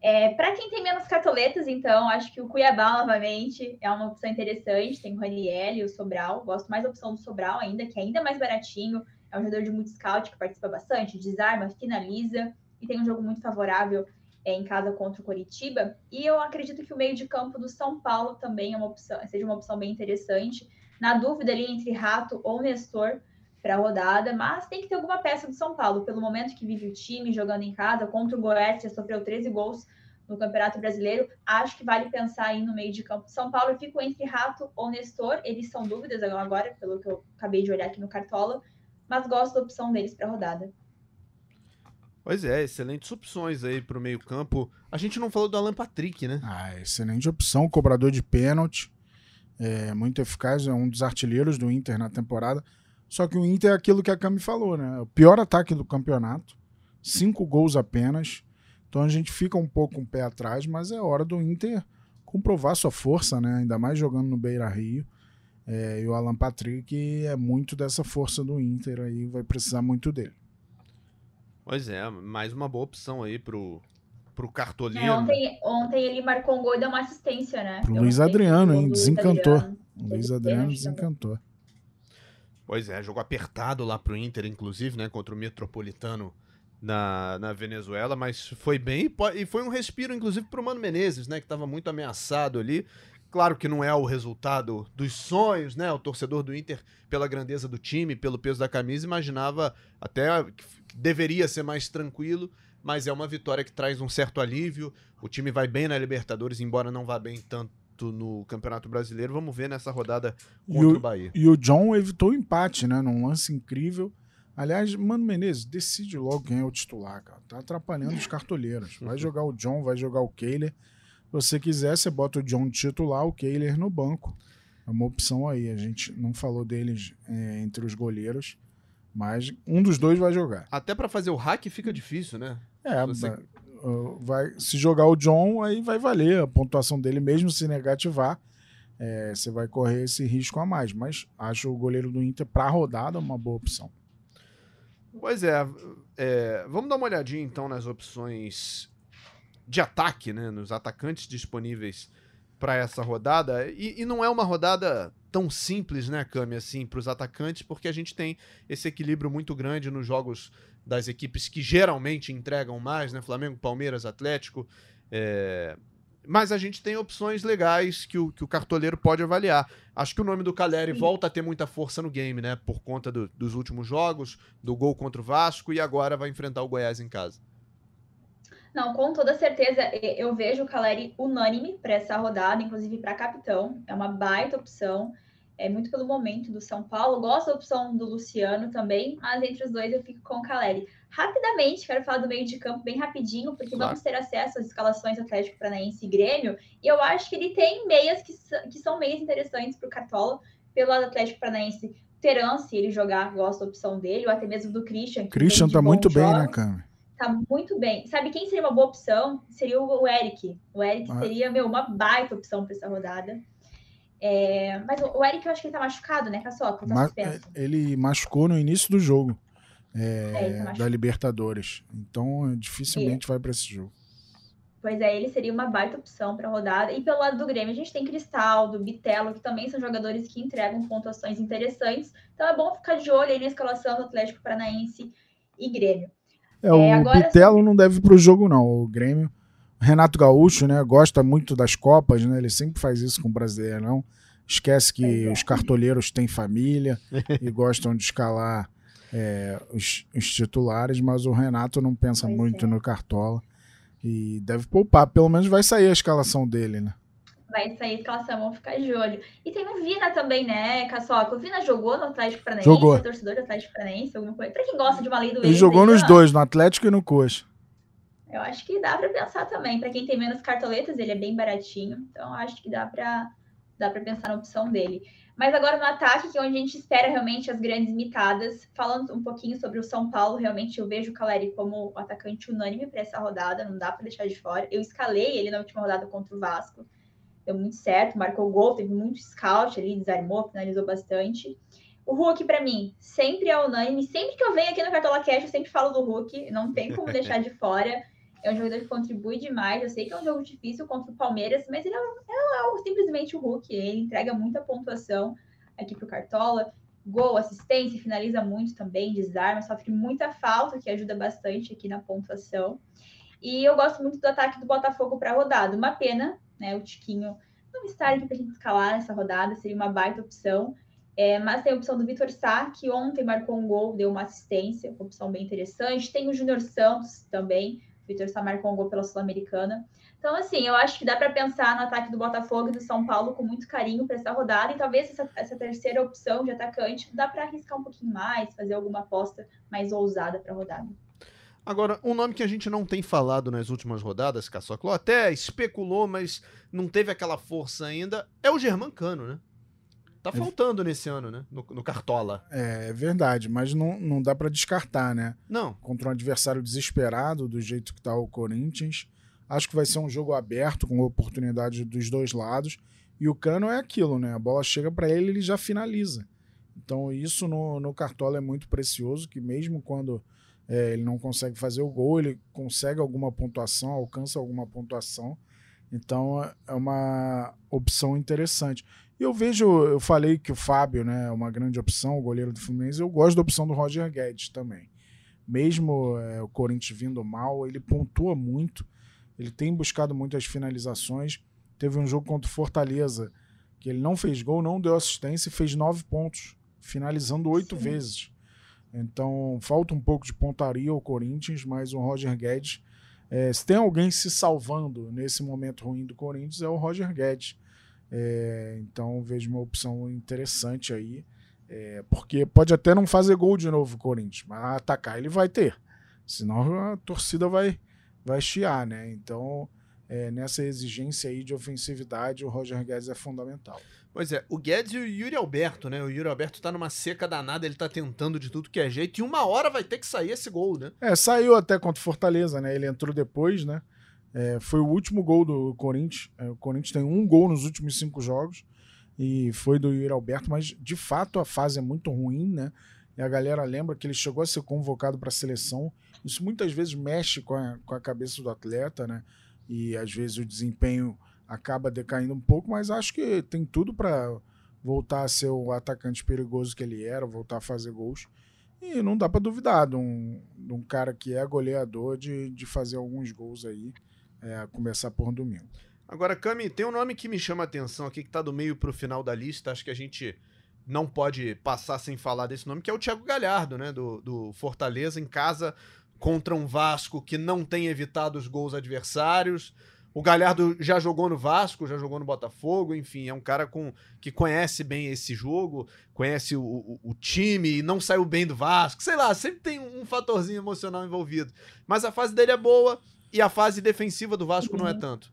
É, para quem tem menos cartoletas, então, acho que o Cuiabá, novamente, é uma opção interessante. Tem o Raniel e o Sobral. Gosto mais da opção do Sobral ainda, que é ainda mais baratinho é um jogador de muito scout que participa bastante, desarma, finaliza e tem um jogo muito favorável é, em casa contra o Coritiba. E eu acredito que o meio de campo do São Paulo também é uma opção, seja uma opção bem interessante. Na dúvida ali entre Rato ou Nestor para a rodada, mas tem que ter alguma peça do São Paulo. Pelo momento que vive o time jogando em casa contra o Goiás, sofreu 13 gols no Campeonato Brasileiro, acho que vale pensar aí no meio de campo São Paulo. Eu fico entre Rato ou Nestor, eles são dúvidas agora, pelo que eu acabei de olhar aqui no Cartola mas gosto da opção deles para a rodada. Pois é, excelentes opções aí para o meio-campo. A gente não falou do Alan Patrick, né? Ah, excelente opção, cobrador de pênalti. É muito eficaz, é um dos artilheiros do Inter na temporada. Só que o Inter é aquilo que a Cami falou, né? O pior ataque do campeonato, cinco gols apenas. Então a gente fica um pouco um pé atrás, mas é hora do Inter comprovar sua força, né? Ainda mais jogando no Beira Rio. É, e o Alan Patrick é muito dessa força do Inter aí, vai precisar muito dele. Pois é, mais uma boa opção aí pro, pro Cartolino. É, ontem, ontem ele marcou um gol e deu uma assistência, né? Pro Luiz Adriano, hein? Desencantou. Adriano. Luiz Adriano desencantou. Pois é, jogo apertado lá pro Inter, inclusive, né? Contra o Metropolitano na, na Venezuela, mas foi bem e foi um respiro, inclusive, pro Mano Menezes, né? Que tava muito ameaçado ali. Claro que não é o resultado dos sonhos, né? O torcedor do Inter, pela grandeza do time, pelo peso da camisa, imaginava até que deveria ser mais tranquilo, mas é uma vitória que traz um certo alívio. O time vai bem na Libertadores, embora não vá bem tanto no Campeonato Brasileiro. Vamos ver nessa rodada contra o, o, Bahia. E o John evitou o empate, né? Num lance incrível. Aliás, Mano Menezes, decide logo quem é o titular, cara. Tá atrapalhando os cartoleiros. Vai [laughs] jogar o John, vai jogar o Kehler você quiser, você bota o John titular, o Kehler no banco. É uma opção aí. A gente não falou deles é, entre os goleiros, mas um dos dois vai jogar. Até para fazer o hack fica difícil, né? É, você... Uh, vai, se jogar o John, aí vai valer a pontuação dele, mesmo se negativar. É, você vai correr esse risco a mais. Mas acho o goleiro do Inter para a rodada uma boa opção. Pois é, é, vamos dar uma olhadinha então nas opções de ataque, né, nos atacantes disponíveis para essa rodada. E, e, não é uma rodada tão simples, né, Cami, assim, para os atacantes, porque a gente tem esse equilíbrio muito grande nos jogos das equipes que geralmente entregam mais, né, Flamengo, Palmeiras, Atlético. É... Mas a gente tem opções legais que o, que o cartoleiro pode avaliar. Acho que o nome do Caleri volta a ter muita força no game, né? Por conta do, dos últimos jogos, do gol contra o Vasco e agora vai enfrentar o Goiás em casa. Não, com toda certeza, eu vejo o Caleri unânime para essa rodada, inclusive para capitão. É uma baita opção. É muito pelo momento do São Paulo. Gosto da opção do Luciano também, mas entre os dois eu fico com o Caleri. Rapidamente, quero falar do meio de campo bem rapidinho, porque claro. vamos ter acesso às escalações Atlético Paranaense e Grêmio. E eu acho que ele tem meias que, que são meias interessantes para o Cartola, pelo lado Atlético Paranaense. Teran, se ele jogar, gosto da opção dele, ou até mesmo do Christian. Christian tá muito jogos. bem, né, cara? Tá muito bem. Sabe quem seria uma boa opção? Seria o Eric. O Eric ah. seria, meu, uma baita opção para essa rodada. É, mas o Eric, eu acho que ele tá machucado, né, Caçoca? Tá Ma ele machucou no início do jogo é, é, tá da Libertadores. Então, dificilmente é. vai para esse jogo. Pois é, ele seria uma baita opção para rodada. E pelo lado do Grêmio, a gente tem Cristaldo, Bitelo, que também são jogadores que entregam pontuações interessantes. Então é bom ficar de olho aí na escalação do Atlético Paranaense e Grêmio. É, o é, Bitelo não deve ir pro jogo, não. O Grêmio. O Renato Gaúcho, né? Gosta muito das Copas, né? Ele sempre faz isso com o Brasileirão. Esquece que é. os cartoleiros têm família [laughs] e gostam de escalar é, os, os, titulares, mas o Renato não pensa pois muito é. no Cartola. E deve poupar. Pelo menos vai sair a escalação dele, né? Vai sair a escalação, vamos ficar de olho. E tem o Vina também, né, Caçoca? O Vina jogou no Atlético Paranaense, jogou. torcedor do Atlético Paranaense, alguma coisa. Pra quem gosta de uma lei do Ele jogou nos dois, no Atlético e no Coxa. Eu acho que dá para pensar também. Para quem tem menos cartoletas, ele é bem baratinho. Então, acho que dá para dá pra pensar na opção dele. Mas agora no ataque, que é onde a gente espera realmente as grandes mitadas. Falando um pouquinho sobre o São Paulo, realmente eu vejo o Caleri como o atacante unânime para essa rodada, não dá para deixar de fora. Eu escalei ele na última rodada contra o Vasco deu muito certo, marcou gol, teve muito scout ali, desarmou, finalizou bastante. O Hulk, para mim, sempre é unânime. Sempre que eu venho aqui no Cartola Cash, eu sempre falo do Hulk. Não tem como [laughs] deixar de fora. É um jogador que contribui demais. Eu sei que é um jogo difícil contra o Palmeiras, mas ele é, é, é simplesmente o Hulk. Ele entrega muita pontuação aqui pro Cartola. Gol, assistência, finaliza muito também, desarma, sofre muita falta, que ajuda bastante aqui na pontuação. E eu gosto muito do ataque do Botafogo para rodada. Uma pena né? O Tiquinho não está aqui para a gente escalar nessa rodada, seria uma baita opção. É, mas tem a opção do Vitor Sá, que ontem marcou um gol, deu uma assistência, uma opção bem interessante. Tem o Júnior Santos também, o Vitor Sá marcou um gol pela Sul-Americana. Então, assim, eu acho que dá para pensar no ataque do Botafogo e do São Paulo com muito carinho para essa rodada. E talvez essa, essa terceira opção de atacante dá para arriscar um pouquinho mais, fazer alguma aposta mais ousada para a rodada. Agora, um nome que a gente não tem falado nas últimas rodadas, Caçoclo, até especulou, mas não teve aquela força ainda, é o Germancano, né? Tá é faltando é... nesse ano, né? No, no, Cartola. É, é verdade, mas não, não dá para descartar, né? Não. Contra um adversário desesperado, do jeito que tá o Corinthians. Acho que vai ser um jogo aberto, com oportunidade dos dois lados. E o Cano é aquilo, né? A bola chega para ele, ele já finaliza. Então, isso no, no Cartola é muito precioso, que mesmo quando é, ele não consegue fazer o gol, ele consegue alguma pontuação, alcança alguma pontuação. Então é uma opção interessante. E eu vejo, eu falei que o Fábio né, é uma grande opção, o goleiro do Fluminense. Eu gosto da opção do Roger Guedes também. Mesmo é, o Corinthians vindo mal, ele pontua muito. Ele tem buscado muitas finalizações. Teve um jogo contra o Fortaleza que ele não fez gol, não deu assistência e fez nove pontos, finalizando oito vezes. Então, falta um pouco de pontaria ao Corinthians, mas o Roger Guedes, é, se tem alguém se salvando nesse momento ruim do Corinthians, é o Roger Guedes. É, então, vejo uma opção interessante aí, é, porque pode até não fazer gol de novo o Corinthians, mas atacar ele vai ter. Senão a torcida vai, vai chiar, né? Então, é, nessa exigência aí de ofensividade, o Roger Guedes é fundamental. Pois é, o Guedes e o Yuri Alberto, né? O Yuri Alberto tá numa seca danada, ele tá tentando de tudo que é jeito, e uma hora vai ter que sair esse gol, né? É, saiu até contra o Fortaleza, né? Ele entrou depois, né? É, foi o último gol do Corinthians. É, o Corinthians tem um gol nos últimos cinco jogos, e foi do Yuri Alberto, mas de fato a fase é muito ruim, né? E a galera lembra que ele chegou a ser convocado para a seleção. Isso muitas vezes mexe com a, com a cabeça do atleta, né? E às vezes o desempenho acaba decaindo um pouco, mas acho que tem tudo para voltar a ser o atacante perigoso que ele era, voltar a fazer gols. E não dá para duvidar de um, de um, cara que é goleador de, de fazer alguns gols aí, é, começar por domingo. Agora, Cami, tem um nome que me chama a atenção aqui, que está do meio para o final da lista. Acho que a gente não pode passar sem falar desse nome, que é o Thiago Galhardo, né? Do, do Fortaleza, em casa contra um Vasco que não tem evitado os gols adversários. O Galhardo já jogou no Vasco, já jogou no Botafogo, enfim, é um cara com que conhece bem esse jogo, conhece o, o, o time e não saiu bem do Vasco. Sei lá, sempre tem um fatorzinho emocional envolvido. Mas a fase dele é boa e a fase defensiva do Vasco uhum. não é uhum. tanto.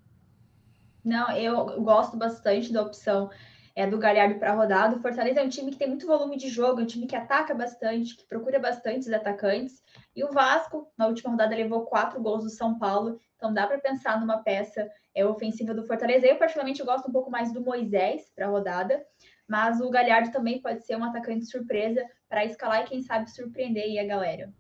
Não, eu gosto bastante da opção é, do Galhardo para a rodada. O Fortaleza é um time que tem muito volume de jogo, é um time que ataca bastante, que procura bastante os atacantes. E o Vasco, na última rodada, levou quatro gols do São Paulo. Então dá para pensar numa peça é, ofensiva do Fortaleza. Eu, particularmente, gosto um pouco mais do Moisés para a rodada. Mas o Galhardo também pode ser um atacante surpresa para escalar e, quem sabe, surpreender aí a galera.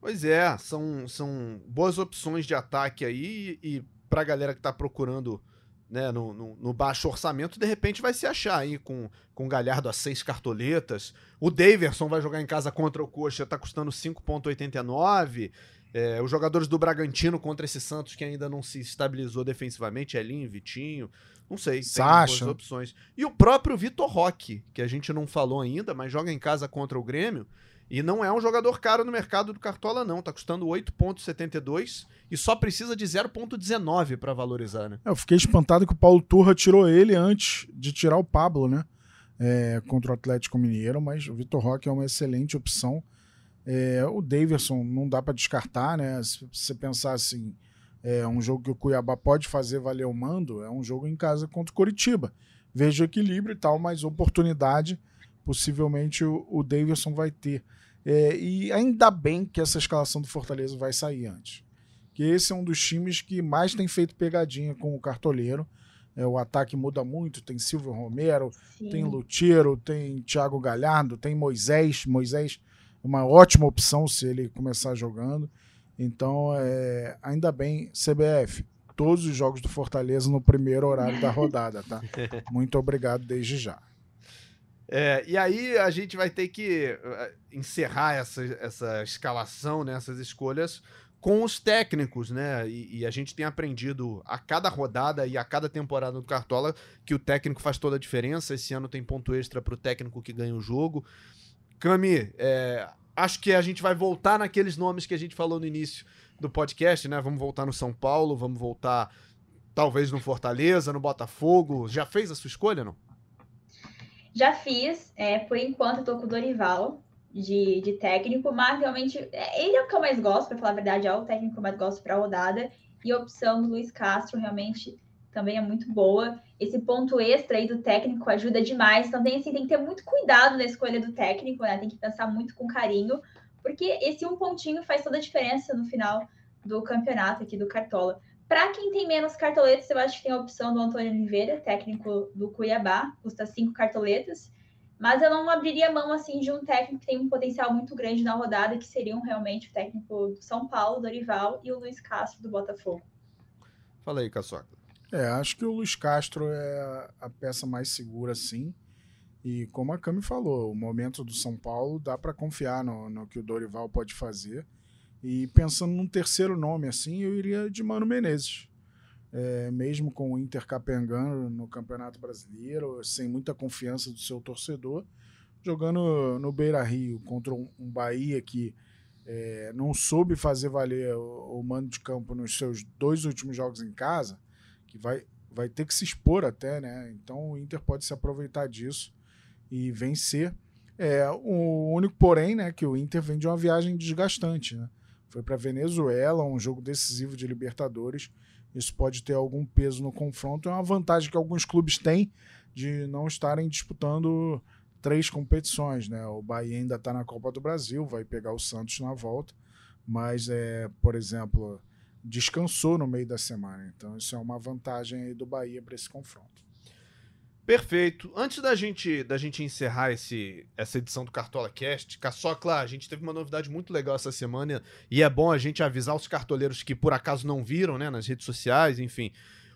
Pois é, são, são boas opções de ataque aí. E para a galera que está procurando né, no, no, no, baixo orçamento, de repente vai se achar aí com, com Galhardo a seis cartoletas. O Daverson vai jogar em casa contra o Coxa, tá custando 5,89. É, os jogadores do Bragantino contra esse Santos que ainda não se estabilizou defensivamente, Elinho, Vitinho, não sei, Sacha. tem opções. E o próprio Vitor Roque, que a gente não falou ainda, mas joga em casa contra o Grêmio. E não é um jogador caro no mercado do Cartola, não. Tá custando 8,72 e só precisa de 0,19 para valorizar, né? Eu fiquei espantado que o Paulo Turra tirou ele antes de tirar o Pablo, né? É, contra o Atlético Mineiro, mas o Vitor Roque é uma excelente opção. É, o Davidson não dá para descartar, né? Se você pensar assim, é um jogo que o Cuiabá pode fazer valer o mando, é um jogo em casa contra o Coritiba. Vejo equilíbrio e tal, mas oportunidade possivelmente o, o Davidson vai ter. É, e ainda bem que essa escalação do Fortaleza vai sair antes. Que esse é um dos times que mais tem feito pegadinha com o cartoleiro. É, o ataque muda muito, tem Silvio Romero, Sim. tem Luteiro, tem Thiago Galhardo, tem Moisés. Moisés é uma ótima opção se ele começar jogando. Então, é, ainda bem, CBF, todos os jogos do Fortaleza no primeiro horário da [laughs] rodada, tá? Muito obrigado desde já. É, e aí a gente vai ter que uh, encerrar essa, essa escalação, né, essas escolhas, com os técnicos, né? E, e, a gente tem aprendido a cada rodada e a cada temporada do Cartola que o técnico faz toda a diferença. Esse ano tem ponto extra para o técnico que ganha o jogo. Cami, é, acho que a gente vai voltar naqueles nomes que a gente falou no início do podcast, né? Vamos voltar no São Paulo, vamos voltar talvez no Fortaleza, no Botafogo. Já fez a sua escolha, não? Já fiz, é, por enquanto tô com o Dorival de, de técnico, mas realmente é, ele é o que eu mais gosto, para falar a verdade, é o técnico que eu mais gosto para rodada. E a opção do Luiz Castro realmente também é muito boa. Esse ponto extra aí do técnico ajuda demais. Então tem, assim, tem que ter muito cuidado na escolha do técnico, né? Tem que pensar muito com carinho, porque esse um pontinho faz toda a diferença no final do campeonato aqui do Cartola. Para quem tem menos cartoletas, eu acho que tem a opção do Antônio Oliveira, técnico do Cuiabá, custa cinco cartoletas. Mas eu não abriria mão assim de um técnico que tem um potencial muito grande na rodada, que seriam realmente o técnico do São Paulo, Dorival e o Luiz Castro do Botafogo. Fala aí, Caçoca. É, acho que o Luiz Castro é a peça mais segura, sim. E como a Cami falou, o momento do São Paulo dá para confiar no, no que o Dorival pode fazer. E pensando num terceiro nome assim, eu iria de Mano Menezes. É, mesmo com o Inter capengando no Campeonato Brasileiro, sem muita confiança do seu torcedor, jogando no Beira Rio contra um, Bahia que é, não soube fazer valer o, o mando de campo nos seus dois últimos jogos em casa, que vai, vai ter que se expor até, né? Então o Inter pode se aproveitar disso e vencer. É, o único porém, né, que o Inter vem de uma viagem desgastante, né? Foi para Venezuela, um jogo decisivo de Libertadores. Isso pode ter algum peso no confronto. É uma vantagem que alguns clubes têm de não estarem disputando três competições. Né? O Bahia ainda está na Copa do Brasil, vai pegar o Santos na volta, mas, é, por exemplo, descansou no meio da semana. Então, isso é uma vantagem do Bahia para esse confronto. Perfeito. Antes da gente, da gente encerrar esse, essa edição do Cartola Cast, Caçocla, a gente teve uma novidade muito legal essa semana e é bom a gente avisar os cartoleiros que por acaso não viram, né, nas redes sociais, enfim.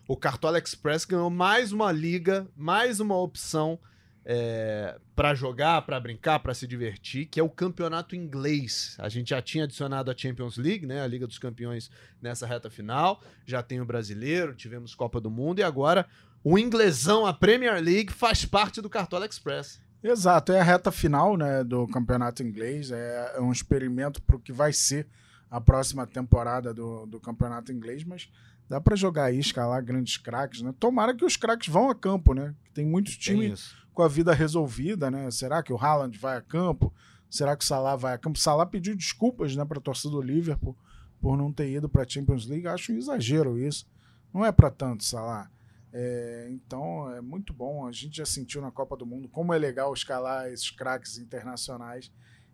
O Cartola Express ganhou mais uma liga, mais uma opção é, para jogar, para brincar, para se divertir, que é o campeonato inglês. A gente já tinha adicionado a Champions League, né, a Liga dos Campeões nessa reta final, já tem o brasileiro, tivemos Copa do Mundo e agora o inglesão, a Premier League, faz parte do Cartola Express. Exato, é a reta final né, do campeonato inglês, é, é um experimento para o que vai ser a próxima temporada do, do campeonato inglês, mas dá para jogar aí, escalar grandes craques, né? Tomara que os craques vão a campo, né? Tem muitos times com a vida resolvida, né? Será que o Haaland vai a campo? Será que o Salah vai a campo? Salah pediu desculpas, né, para a torcida do Liverpool por não ter ido para a Champions League. Acho um exagero isso. Não é para tanto, Salah. É, então é muito bom. A gente já sentiu na Copa do Mundo como é legal escalar esses craques internacionais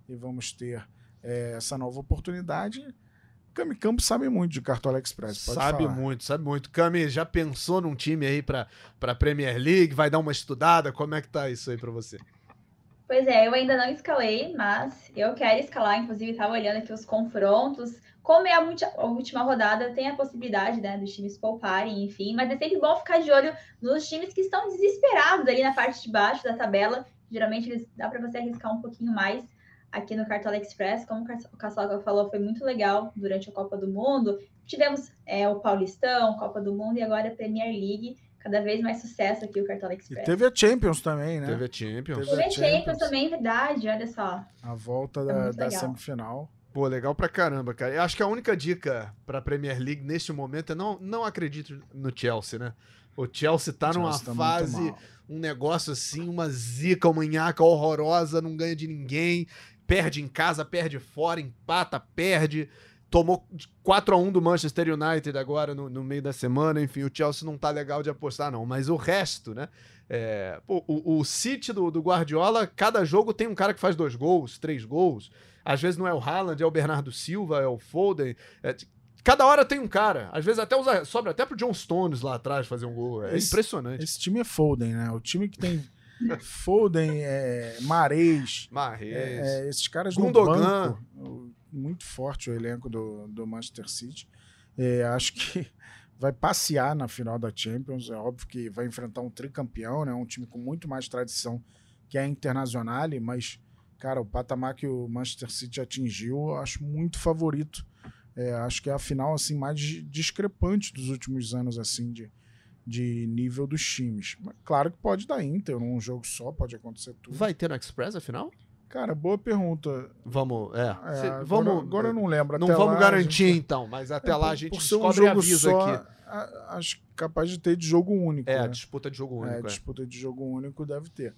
e vamos ter é, essa nova oportunidade. Cami Campos sabe muito de Cartola Express. sabe falar. muito, sabe muito. Cami, já pensou num time aí para a Premier League? Vai dar uma estudada? Como é que tá isso aí para você? Pois é, eu ainda não escalei, mas eu quero escalar. Inclusive, estava olhando aqui os confrontos. Como é a, a, última rodada, tem a possibilidade né, dos times pouparem, enfim. Mas é sempre bom ficar de olho nos times que estão desesperados ali na parte de baixo da tabela. Geralmente, eles, dá para você arriscar um pouquinho mais aqui no Cartola Express. Como o Caçoca falou, foi muito legal durante a Copa do Mundo. Tivemos é, o Paulistão, Copa do Mundo e agora a Premier League. Cada vez mais sucesso aqui o Cartola Express. E teve a Champions também, né? Teve a Champions. Teve a Champions também, verdade, olha só. A volta da, da semifinal. Pô, legal pra caramba, cara. Eu acho que a única dica pra Premier League neste momento é não, não acredite no Chelsea, né? O Chelsea tá o numa Chelsea tá fase, um negócio assim, uma zica, uma manhaca horrorosa, não ganha de ninguém perde em casa, perde fora, empata, perde. Tomou 4 a 1 do Manchester United agora no, no meio da semana. Enfim, o Chelsea não tá legal de apostar, não. Mas o resto, né? É, pô, o, o City do, do Guardiola, cada jogo tem um cara que faz dois gols, três gols. Às vezes não é o Haaland, é o Bernardo Silva, é o Foden. É, cada hora tem um cara. Às vezes até usa, sobra até pro John Stones lá atrás fazer um gol. É esse, impressionante. Esse time é Foden, né? O time que tem Foden, é, Mares. Mares. É, é, esses caras Gundogan. no banco. Muito forte o elenco do, do Manchester City. É, acho que [laughs] vai passear na final da Champions. É óbvio que vai enfrentar um tricampeão, né? Um time com muito mais tradição que a Internacional, mas, cara, o patamar que o Manchester City atingiu, eu acho muito favorito. É, acho que é a final assim mais discrepante dos últimos anos assim de, de nível dos times. Claro que pode dar Inter num jogo só, pode acontecer tudo. Vai ter no Express, afinal? Cara, boa pergunta. Vamos, é. é Cê, agora, vamos, agora eu não lembro. Não vamos garantir, gente... então, mas até é, lá a gente por descobre um jogo só, aqui. A, acho capaz de ter de jogo único. É, né? disputa de jogo único. É, é, disputa de jogo único deve ter.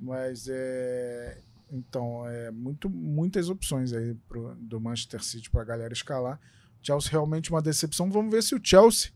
Mas é. Então, é muito, muitas opções aí pro, do Manchester City para a galera escalar. Chelsea realmente uma decepção. Vamos ver se o Chelsea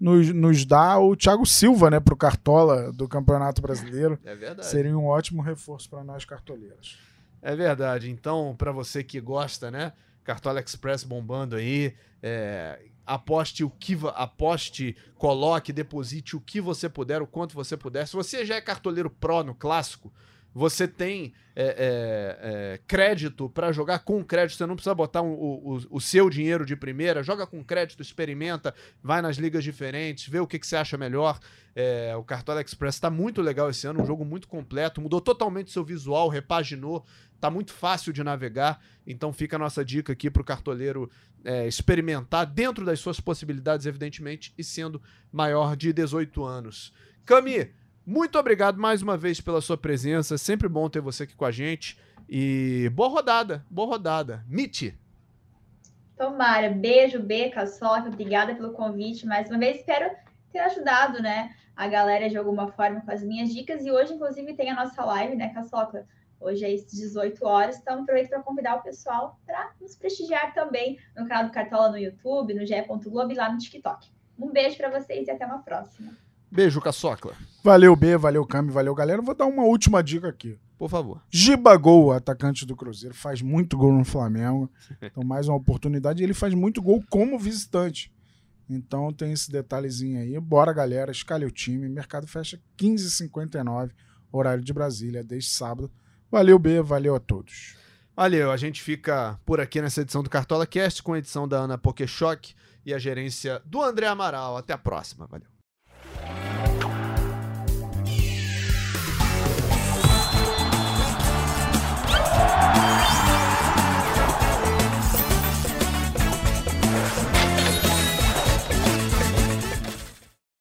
nos, nos dá o Thiago Silva, né, pro Cartola do Campeonato Brasileiro. É verdade. Seria um ótimo reforço para nós cartoleiros. É verdade. Então, para você que gosta, né, Cartola Express bombando aí, é, aposte o que aposte, coloque, deposite o que você puder, o quanto você puder. Se você já é cartoleiro pró no clássico, você tem é, é, é, crédito para jogar com crédito, você não precisa botar um, o, o, seu dinheiro de primeira, joga com crédito, experimenta, vai nas ligas diferentes, vê o que, que você acha melhor. É, o Cartola Express está muito legal esse ano, um jogo muito completo, mudou totalmente seu visual, repaginou, tá muito fácil de navegar, então fica a nossa dica aqui para o cartoleiro é, experimentar dentro das suas possibilidades, evidentemente, e sendo maior de 18 anos. Cami, muito obrigado mais uma vez pela sua presença. Sempre bom ter você aqui com a gente. E boa rodada, boa rodada. Miti. Tomara. Beijo, B, Caçoca. Obrigada pelo convite. Mais uma vez, espero ter ajudado, né, a galera de alguma forma com as minhas dicas. E hoje, inclusive, tem a nossa live, né, Caçoca? Hoje é às 18 horas, então aproveito para convidar o pessoal para nos prestigiar também no canal do Cartola no YouTube, no GE. Globo e lá no TikTok. Um beijo para vocês e até uma próxima. Beijo, Caçocla. Valeu, B, valeu, Cami, valeu, galera. Vou dar uma última dica aqui. Por favor. Gibagol, atacante do Cruzeiro, faz muito gol no Flamengo. [laughs] Então, mais uma oportunidade. Ele faz muito gol como visitante. Então, tem esse detalhezinho aí. Bora, galera, escalhe o time. Mercado fecha 15h59, horário de Brasília, desde sábado. Valeu, B, valeu a todos. Valeu, a gente fica por aqui nessa edição do Cartola Cast com a edição da Ana Pokeshock e a gerência do André Amaral. Até a próxima, valeu.